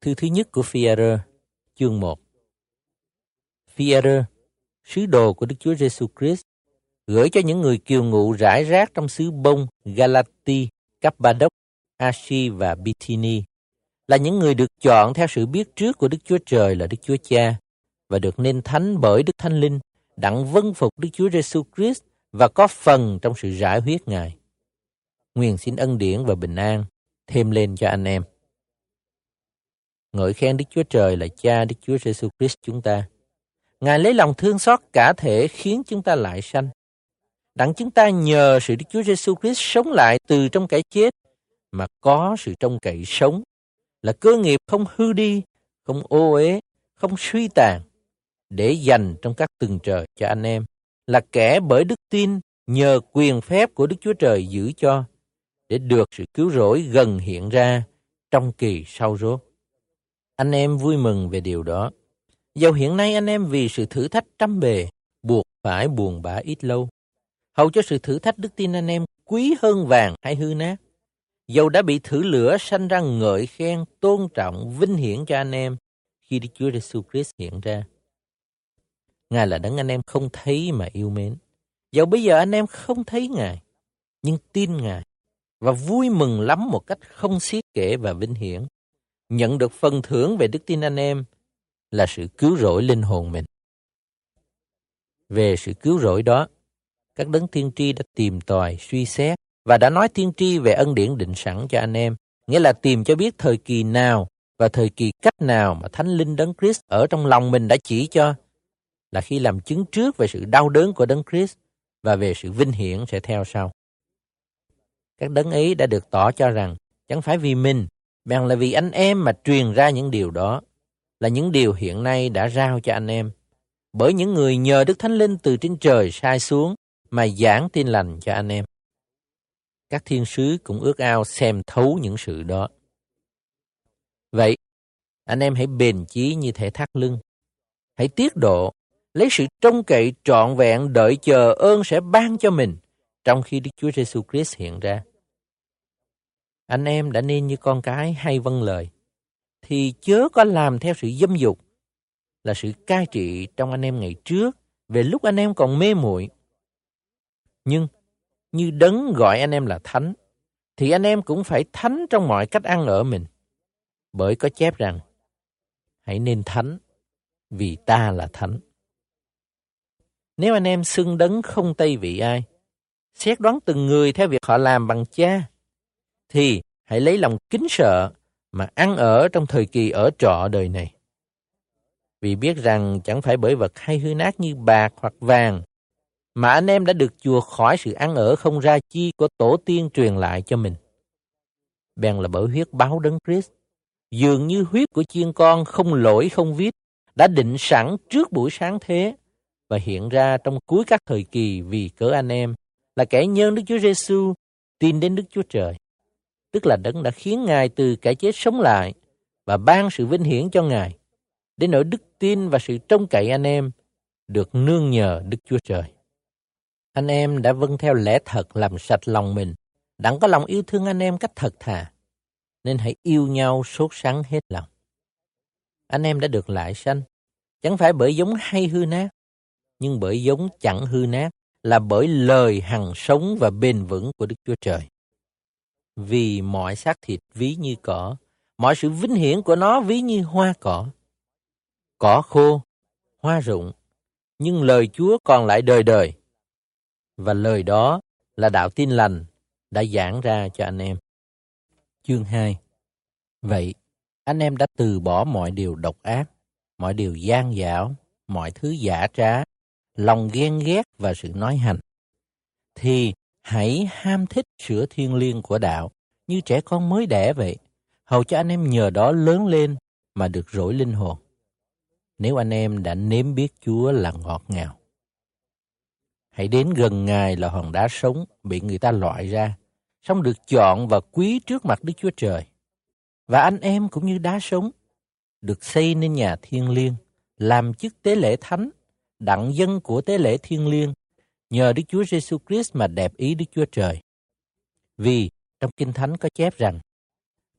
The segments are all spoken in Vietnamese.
Thư thứ nhất của Phi-e-rơ, chương 1 Phi-e-rơ, sứ đồ của Đức Chúa Giêsu Christ, gửi cho những người kiều ngụ rải rác trong xứ Bông, Galati, Cappadoc, Ashi và Bithyni, là những người được chọn theo sự biết trước của Đức Chúa Trời là Đức Chúa Cha và được nên thánh bởi Đức Thánh Linh, đặng vâng phục Đức Chúa Giêsu Christ và có phần trong sự rải huyết Ngài. Nguyện xin ân điển và bình an thêm lên cho anh em. Ngợi khen Đức Chúa Trời là Cha Đức Chúa Giêsu Christ chúng ta. Ngài lấy lòng thương xót cả thể khiến chúng ta lại sanh. Đặng chúng ta nhờ sự Đức Chúa Giêsu Christ sống lại từ trong cái chết mà có sự trông cậy sống là cơ nghiệp không hư đi, không ô uế, không suy tàn để dành trong các tầng trời cho anh em là kẻ bởi đức tin nhờ quyền phép của Đức Chúa Trời giữ cho để được sự cứu rỗi gần hiện ra trong kỳ sau rốt. Anh em vui mừng về điều đó. Dầu hiện nay anh em vì sự thử thách trăm bề, buộc phải buồn bã ít lâu. Hầu cho sự thử thách đức tin anh em quý hơn vàng hay hư nát. Dầu đã bị thử lửa sanh ra ngợi khen, tôn trọng, vinh hiển cho anh em khi Đức Chúa Giêsu Christ hiện ra. Ngài là đấng anh em không thấy mà yêu mến. Dẫu bây giờ anh em không thấy Ngài, nhưng tin Ngài và vui mừng lắm một cách không xiết kể và vinh hiển. Nhận được phần thưởng về đức tin anh em là sự cứu rỗi linh hồn mình. Về sự cứu rỗi đó, các đấng tiên tri đã tìm tòi, suy xét và đã nói tiên tri về ân điển định sẵn cho anh em, nghĩa là tìm cho biết thời kỳ nào và thời kỳ cách nào mà Thánh Linh Đấng Christ ở trong lòng mình đã chỉ cho là khi làm chứng trước về sự đau đớn của Đấng Christ và về sự vinh hiển sẽ theo sau. Các đấng ấy đã được tỏ cho rằng chẳng phải vì mình, bèn là vì anh em mà truyền ra những điều đó, là những điều hiện nay đã rao cho anh em. Bởi những người nhờ Đức Thánh Linh từ trên trời sai xuống mà giảng tin lành cho anh em. Các thiên sứ cũng ước ao xem thấu những sự đó. Vậy, anh em hãy bền chí như thể thắt lưng. Hãy tiết độ lấy sự trông cậy trọn vẹn đợi chờ ơn sẽ ban cho mình trong khi Đức Chúa Giêsu Christ hiện ra. Anh em đã nên như con cái hay vâng lời, thì chớ có làm theo sự dâm dục, là sự cai trị trong anh em ngày trước, về lúc anh em còn mê muội. Nhưng, như đấng gọi anh em là thánh, thì anh em cũng phải thánh trong mọi cách ăn ở mình. Bởi có chép rằng, hãy nên thánh, vì ta là thánh. Nếu anh em xưng đấng không tây vị ai, xét đoán từng người theo việc họ làm bằng cha, thì hãy lấy lòng kính sợ mà ăn ở trong thời kỳ ở trọ đời này. Vì biết rằng chẳng phải bởi vật hay hư nát như bạc hoặc vàng, mà anh em đã được chùa khỏi sự ăn ở không ra chi của tổ tiên truyền lại cho mình. Bèn là bởi huyết báo đấng Christ, dường như huyết của chiên con không lỗi không viết, đã định sẵn trước buổi sáng thế, và hiện ra trong cuối các thời kỳ vì cớ anh em là kẻ nhân Đức Chúa Giêsu tin đến Đức Chúa Trời. Tức là đấng đã khiến Ngài từ cái chết sống lại và ban sự vinh hiển cho Ngài. để nỗi đức tin và sự trông cậy anh em được nương nhờ Đức Chúa Trời. Anh em đã vâng theo lẽ thật làm sạch lòng mình, đặng có lòng yêu thương anh em cách thật thà, nên hãy yêu nhau sốt sắng hết lòng. Anh em đã được lại sanh, chẳng phải bởi giống hay hư nát, nhưng bởi giống chẳng hư nát, là bởi lời hằng sống và bền vững của Đức Chúa Trời. Vì mọi xác thịt ví như cỏ, mọi sự vinh hiển của nó ví như hoa cỏ. Cỏ khô, hoa rụng, nhưng lời Chúa còn lại đời đời. Và lời đó là đạo tin lành đã giảng ra cho anh em. Chương 2 Vậy, anh em đã từ bỏ mọi điều độc ác, mọi điều gian dảo, mọi thứ giả trá, lòng ghen ghét và sự nói hành, thì hãy ham thích sữa thiên liêng của đạo như trẻ con mới đẻ vậy, hầu cho anh em nhờ đó lớn lên mà được rỗi linh hồn. Nếu anh em đã nếm biết Chúa là ngọt ngào. Hãy đến gần Ngài là hòn đá sống bị người ta loại ra, xong được chọn và quý trước mặt Đức Chúa Trời. Và anh em cũng như đá sống, được xây nên nhà thiên liêng, làm chức tế lễ thánh đặng dân của tế lễ thiên liêng, nhờ Đức Chúa Giêsu Christ mà đẹp ý Đức Chúa Trời. Vì trong Kinh Thánh có chép rằng,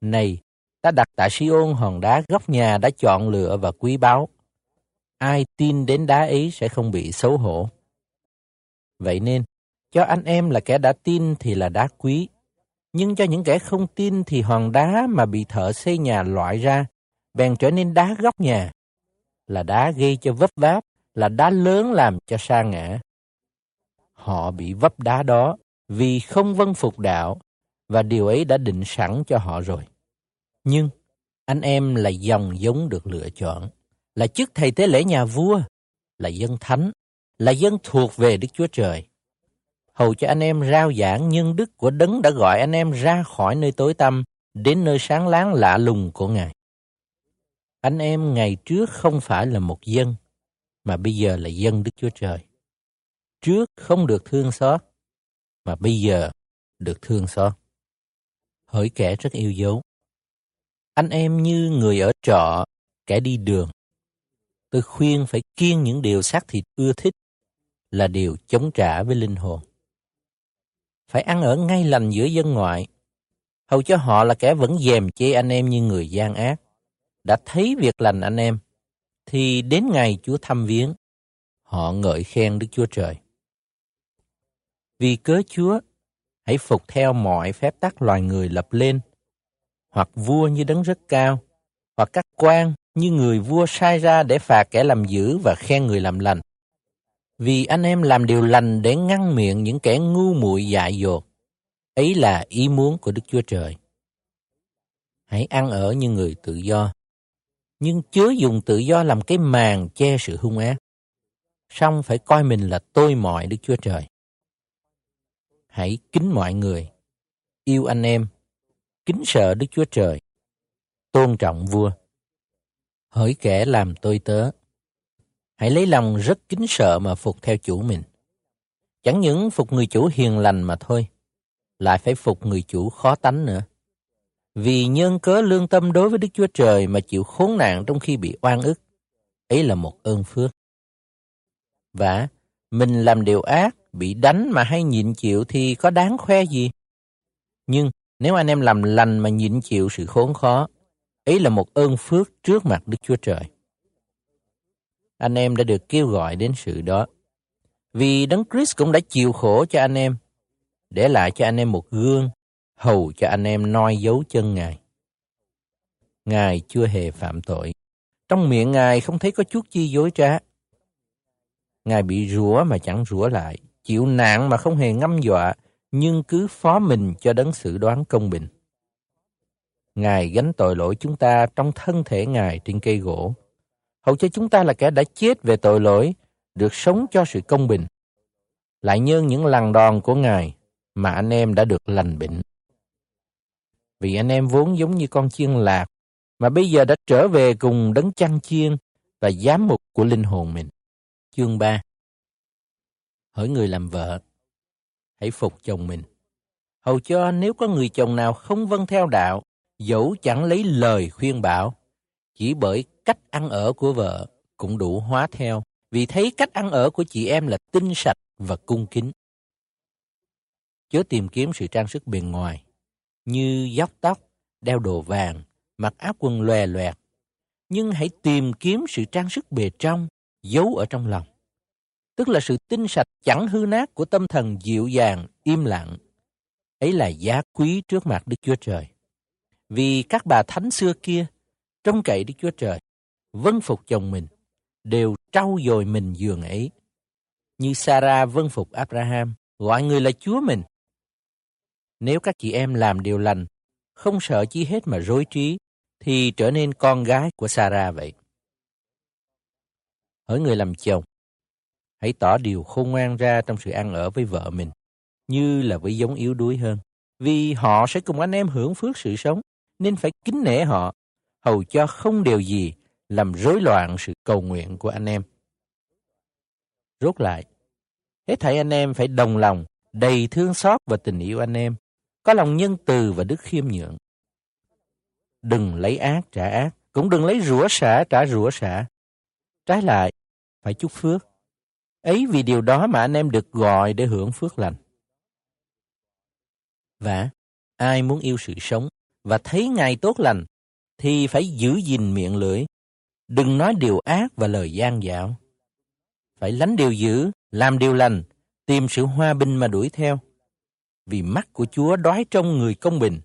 Này, ta đặt tại Siôn hòn đá góc nhà đã chọn lựa và quý báu. Ai tin đến đá ấy sẽ không bị xấu hổ. Vậy nên, cho anh em là kẻ đã tin thì là đá quý, nhưng cho những kẻ không tin thì hòn đá mà bị thợ xây nhà loại ra, bèn trở nên đá góc nhà, là đá gây cho vấp váp, là đá lớn làm cho sa ngã. Họ bị vấp đá đó vì không vâng phục đạo, và điều ấy đã định sẵn cho họ rồi. Nhưng, anh em là dòng giống được lựa chọn, là chức thầy tế lễ nhà vua, là dân thánh, là dân thuộc về Đức Chúa Trời. Hầu cho anh em rao giảng nhân đức của đấng đã gọi anh em ra khỏi nơi tối tăm đến nơi sáng láng lạ lùng của Ngài. Anh em ngày trước không phải là một dân, mà bây giờ là dân Đức Chúa Trời. Trước không được thương xót, mà bây giờ được thương xót. Hỡi kẻ rất yêu dấu. Anh em như người ở trọ, kẻ đi đường. Tôi khuyên phải kiêng những điều xác thịt ưa thích là điều chống trả với linh hồn. Phải ăn ở ngay lành giữa dân ngoại, hầu cho họ là kẻ vẫn dèm chê anh em như người gian ác. Đã thấy việc lành anh em, thì đến ngày Chúa thăm viếng, họ ngợi khen Đức Chúa Trời. Vì cớ Chúa, hãy phục theo mọi phép tắc loài người lập lên, hoặc vua như đấng rất cao, hoặc các quan như người vua sai ra để phạt kẻ làm dữ và khen người làm lành. Vì anh em làm điều lành để ngăn miệng những kẻ ngu muội dại dột. Ấy là ý muốn của Đức Chúa Trời. Hãy ăn ở như người tự do, nhưng chớ dùng tự do làm cái màn che sự hung ác. Xong phải coi mình là tôi mọi Đức Chúa Trời. Hãy kính mọi người, yêu anh em, kính sợ Đức Chúa Trời, tôn trọng vua. Hỡi kẻ làm tôi tớ, hãy lấy lòng rất kính sợ mà phục theo chủ mình. Chẳng những phục người chủ hiền lành mà thôi, lại phải phục người chủ khó tánh nữa. Vì nhân cớ lương tâm đối với Đức Chúa Trời mà chịu khốn nạn trong khi bị oan ức, ấy là một ơn phước. Và mình làm điều ác, bị đánh mà hay nhịn chịu thì có đáng khoe gì? Nhưng nếu anh em làm lành mà nhịn chịu sự khốn khó, ấy là một ơn phước trước mặt Đức Chúa Trời. Anh em đã được kêu gọi đến sự đó. Vì Đấng Christ cũng đã chịu khổ cho anh em, để lại cho anh em một gương, hầu cho anh em noi dấu chân Ngài. Ngài chưa hề phạm tội. Trong miệng Ngài không thấy có chút chi dối trá. Ngài bị rủa mà chẳng rủa lại, chịu nạn mà không hề ngâm dọa, nhưng cứ phó mình cho đấng xử đoán công bình. Ngài gánh tội lỗi chúng ta trong thân thể Ngài trên cây gỗ, hầu cho chúng ta là kẻ đã chết về tội lỗi, được sống cho sự công bình. Lại nhân những lần đòn của Ngài mà anh em đã được lành bệnh. Vì anh em vốn giống như con chiên lạc, mà bây giờ đã trở về cùng đấng chăn chiên và giám mục của linh hồn mình. Chương 3 Hỡi người làm vợ, hãy phục chồng mình. Hầu cho nếu có người chồng nào không vâng theo đạo, dẫu chẳng lấy lời khuyên bảo, chỉ bởi cách ăn ở của vợ cũng đủ hóa theo, vì thấy cách ăn ở của chị em là tinh sạch và cung kính. Chớ tìm kiếm sự trang sức bên ngoài, như dóc tóc, đeo đồ vàng, mặc áo quần lòe loẹt, nhưng hãy tìm kiếm sự trang sức bề trong, giấu ở trong lòng tức là sự tinh sạch chẳng hư nát của tâm thần dịu dàng, im lặng. Ấy là giá quý trước mặt Đức Chúa Trời. Vì các bà thánh xưa kia, trông cậy Đức Chúa Trời, vâng phục chồng mình, đều trau dồi mình giường ấy. Như Sarah vâng phục Abraham, gọi người là Chúa mình. Nếu các chị em làm điều lành, không sợ chi hết mà rối trí, thì trở nên con gái của Sarah vậy. Hỡi người làm chồng, hãy tỏ điều khôn ngoan ra trong sự ăn ở với vợ mình, như là với giống yếu đuối hơn. Vì họ sẽ cùng anh em hưởng phước sự sống, nên phải kính nể họ, hầu cho không điều gì làm rối loạn sự cầu nguyện của anh em. Rốt lại, hết thảy anh em phải đồng lòng, đầy thương xót và tình yêu anh em, có lòng nhân từ và đức khiêm nhượng. Đừng lấy ác trả ác, cũng đừng lấy rủa xả trả rủa xả. Trái lại, phải chúc phước, Ấy vì điều đó mà anh em được gọi để hưởng phước lành. Và ai muốn yêu sự sống và thấy ngày tốt lành thì phải giữ gìn miệng lưỡi, đừng nói điều ác và lời gian dạo. Phải lánh điều dữ, làm điều lành, tìm sự hòa bình mà đuổi theo. Vì mắt của Chúa đói trong người công bình,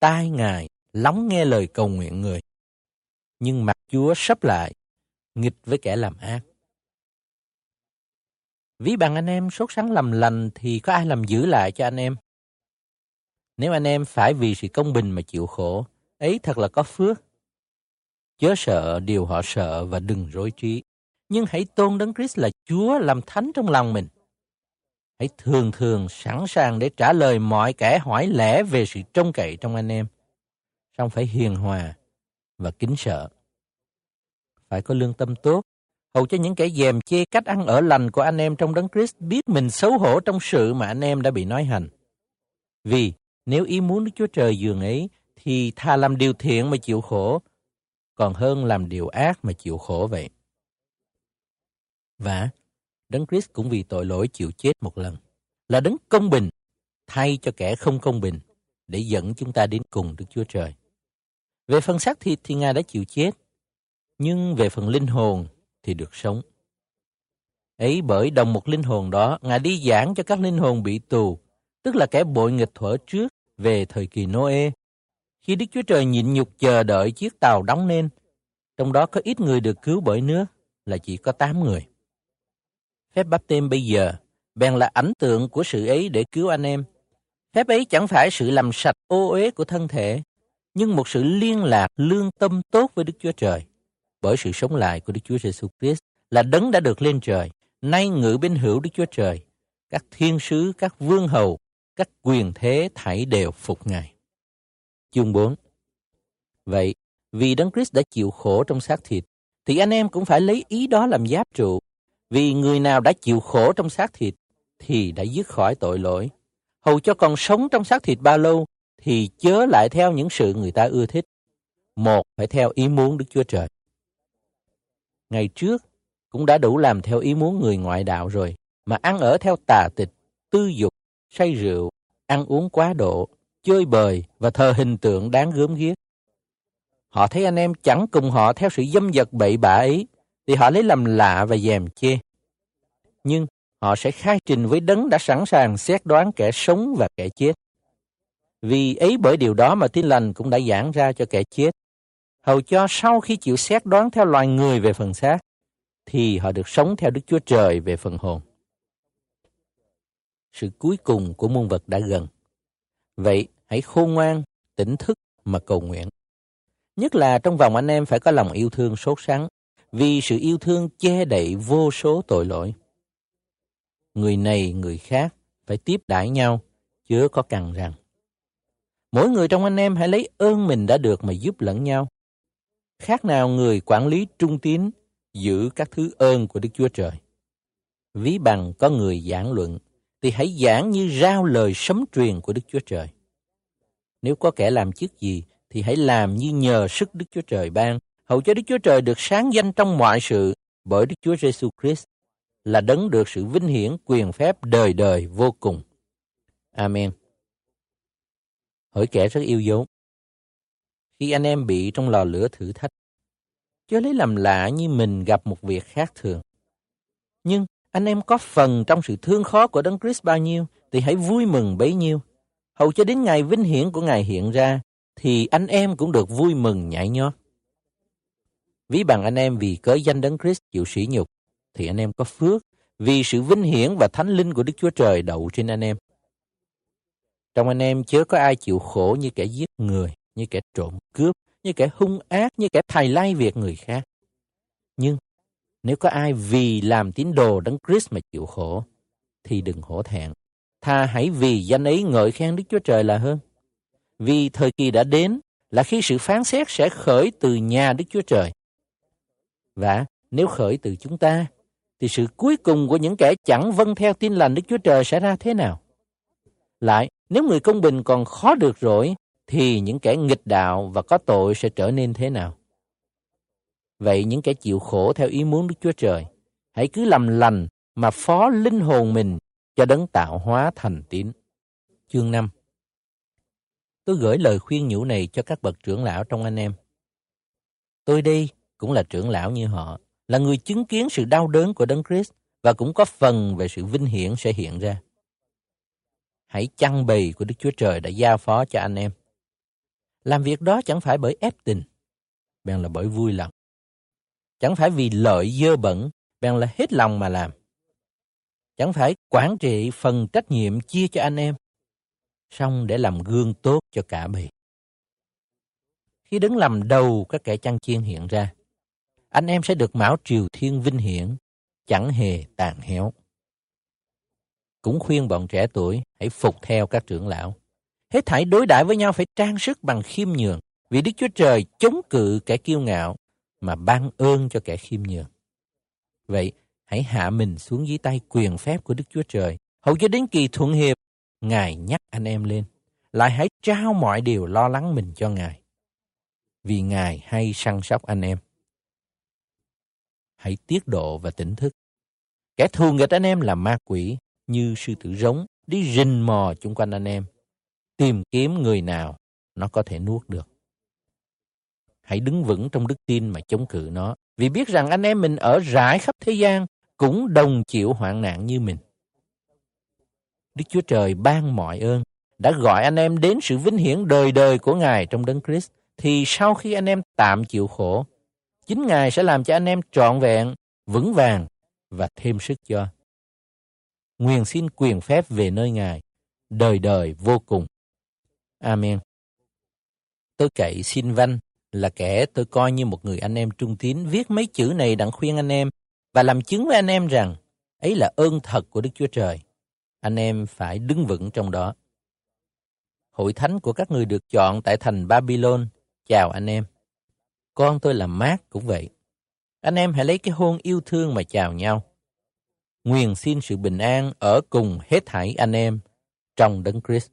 tai Ngài lắng nghe lời cầu nguyện người. Nhưng mặt Chúa sắp lại, nghịch với kẻ làm ác. Ví bằng anh em sốt sắng làm lành thì có ai làm giữ lại cho anh em? Nếu anh em phải vì sự công bình mà chịu khổ, ấy thật là có phước. Chớ sợ điều họ sợ và đừng rối trí. Nhưng hãy tôn Đấng Christ là Chúa làm thánh trong lòng mình. Hãy thường thường sẵn sàng để trả lời mọi kẻ hỏi lẽ về sự trông cậy trong anh em. Xong phải hiền hòa và kính sợ. Phải có lương tâm tốt, hầu cho những kẻ dèm chê cách ăn ở lành của anh em trong Đấng Christ biết mình xấu hổ trong sự mà anh em đã bị nói hành. Vì nếu ý muốn Đức Chúa Trời dường ấy, thì thà làm điều thiện mà chịu khổ, còn hơn làm điều ác mà chịu khổ vậy. Và Đấng Christ cũng vì tội lỗi chịu chết một lần, là đấng công bình, thay cho kẻ không công bình, để dẫn chúng ta đến cùng Đức Chúa Trời. Về phần xác thịt thì Ngài đã chịu chết, nhưng về phần linh hồn thì được sống. Ấy bởi đồng một linh hồn đó, Ngài đi giảng cho các linh hồn bị tù, tức là kẻ bội nghịch thuở trước về thời kỳ Noe. Khi Đức Chúa Trời nhịn nhục chờ đợi chiếc tàu đóng nên, trong đó có ít người được cứu bởi nước, là chỉ có 8 người. Phép bắp tên bây giờ, bèn là ảnh tượng của sự ấy để cứu anh em. Phép ấy chẳng phải sự làm sạch ô uế của thân thể, nhưng một sự liên lạc lương tâm tốt với Đức Chúa Trời. Bởi sự sống lại của Đức Chúa Giêsu Christ là đấng đã được lên trời, nay ngự bên hữu Đức Chúa Trời. Các thiên sứ, các vương hầu, các quyền thế thảy đều phục Ngài. Chương 4 Vậy, vì Đấng Christ đã chịu khổ trong xác thịt, thì anh em cũng phải lấy ý đó làm giáp trụ. Vì người nào đã chịu khổ trong xác thịt, thì đã dứt khỏi tội lỗi. Hầu cho còn sống trong xác thịt bao lâu, thì chớ lại theo những sự người ta ưa thích. Một, phải theo ý muốn Đức Chúa Trời. Ngày trước, cũng đã đủ làm theo ý muốn người ngoại đạo rồi, mà ăn ở theo tà tịch, tư dục, say rượu, ăn uống quá độ, chơi bời và thờ hình tượng đáng gớm ghiếc. Họ thấy anh em chẳng cùng họ theo sự dâm dật bậy bạ ấy, thì họ lấy làm lạ và dèm chê. Nhưng họ sẽ khai trình với đấng đã sẵn sàng xét đoán kẻ sống và kẻ chết. Vì ấy bởi điều đó mà tin lành cũng đã giảng ra cho kẻ chết. Hầu cho sau khi chịu xét đoán theo loài người về phần xác, thì họ được sống theo Đức Chúa Trời về phần hồn sự cuối cùng của muôn vật đã gần. Vậy hãy khôn ngoan, tỉnh thức mà cầu nguyện. Nhất là trong vòng anh em phải có lòng yêu thương sốt sắng, vì sự yêu thương che đậy vô số tội lỗi. Người này, người khác phải tiếp đãi nhau, chớ có cằn rằng. Mỗi người trong anh em hãy lấy ơn mình đã được mà giúp lẫn nhau. Khác nào người quản lý trung tín giữ các thứ ơn của Đức Chúa Trời. Ví bằng có người giảng luận thì hãy giảng như rao lời sấm truyền của Đức Chúa Trời. Nếu có kẻ làm chức gì, thì hãy làm như nhờ sức Đức Chúa Trời ban, hầu cho Đức Chúa Trời được sáng danh trong mọi sự bởi Đức Chúa Giêsu Christ là đấng được sự vinh hiển quyền phép đời đời vô cùng. Amen. Hỡi kẻ rất yêu dấu. Khi anh em bị trong lò lửa thử thách, chớ lấy làm lạ như mình gặp một việc khác thường. Nhưng anh em có phần trong sự thương khó của Đấng Christ bao nhiêu, thì hãy vui mừng bấy nhiêu. Hầu cho đến ngày vinh hiển của Ngài hiện ra, thì anh em cũng được vui mừng nhảy nhót. Ví bằng anh em vì cớ danh Đấng Christ chịu sỉ nhục, thì anh em có phước vì sự vinh hiển và thánh linh của Đức Chúa Trời đậu trên anh em. Trong anh em chớ có ai chịu khổ như kẻ giết người, như kẻ trộm cướp, như kẻ hung ác, như kẻ thầy lai việc người khác. Nhưng nếu có ai vì làm tín đồ đấng Christ mà chịu khổ, thì đừng hổ thẹn. Tha hãy vì danh ấy ngợi khen Đức Chúa Trời là hơn. Vì thời kỳ đã đến là khi sự phán xét sẽ khởi từ nhà Đức Chúa Trời. Và nếu khởi từ chúng ta, thì sự cuối cùng của những kẻ chẳng vâng theo tin lành Đức Chúa Trời sẽ ra thế nào? Lại, nếu người công bình còn khó được rồi, thì những kẻ nghịch đạo và có tội sẽ trở nên thế nào? Vậy những kẻ chịu khổ theo ý muốn Đức Chúa Trời, hãy cứ làm lành mà phó linh hồn mình cho đấng tạo hóa thành tín. Chương 5 Tôi gửi lời khuyên nhủ này cho các bậc trưởng lão trong anh em, Tôi đây cũng là trưởng lão như họ, là người chứng kiến sự đau đớn của Đấng Christ và cũng có phần về sự vinh hiển sẽ hiện ra. Hãy chăn bầy của Đức Chúa Trời đã giao phó cho anh em. Làm việc đó chẳng phải bởi ép tình, bèn là bởi vui lòng. Chẳng phải vì lợi dơ bẩn, bèn là hết lòng mà làm. Chẳng phải quản trị phần trách nhiệm chia cho anh em, xong để làm gương tốt cho cả bì. Khi đứng làm đầu các kẻ chăn chiên hiện ra, anh em sẽ được mão triều thiên vinh hiển, chẳng hề tàn héo. Cũng khuyên bọn trẻ tuổi hãy phục theo các trưởng lão. Hết thảy đối đãi với nhau phải trang sức bằng khiêm nhường, vì Đức Chúa Trời chống cự kẻ kiêu ngạo mà ban ơn cho kẻ khiêm nhường. Vậy, hãy hạ mình xuống dưới tay quyền phép của Đức Chúa Trời, hầu cho đến kỳ thuận hiệp, Ngài nhắc anh em lên, lại hãy trao mọi điều lo lắng mình cho Ngài. Vì Ngài hay săn sóc anh em. Hãy tiết độ và tỉnh thức. Kẻ thù nghịch anh em là ma quỷ, như sư tử rống, đi rình mò chung quanh anh em, tìm kiếm người nào nó có thể nuốt được. Hãy đứng vững trong đức tin mà chống cự nó, vì biết rằng anh em mình ở rải khắp thế gian cũng đồng chịu hoạn nạn như mình. Đức Chúa Trời ban mọi ơn, đã gọi anh em đến sự vinh hiển đời đời của Ngài trong Đấng Christ, thì sau khi anh em tạm chịu khổ, chính Ngài sẽ làm cho anh em trọn vẹn, vững vàng và thêm sức cho. Nguyện xin quyền phép về nơi Ngài, đời đời vô cùng. Amen. Tôi cậy xin văn là kẻ tôi coi như một người anh em trung tín viết mấy chữ này đặng khuyên anh em và làm chứng với anh em rằng ấy là ơn thật của Đức Chúa Trời. Anh em phải đứng vững trong đó. Hội thánh của các người được chọn tại thành Babylon. Chào anh em. Con tôi là Mark cũng vậy. Anh em hãy lấy cái hôn yêu thương mà chào nhau. Nguyện xin sự bình an ở cùng hết thảy anh em trong Đấng Christ.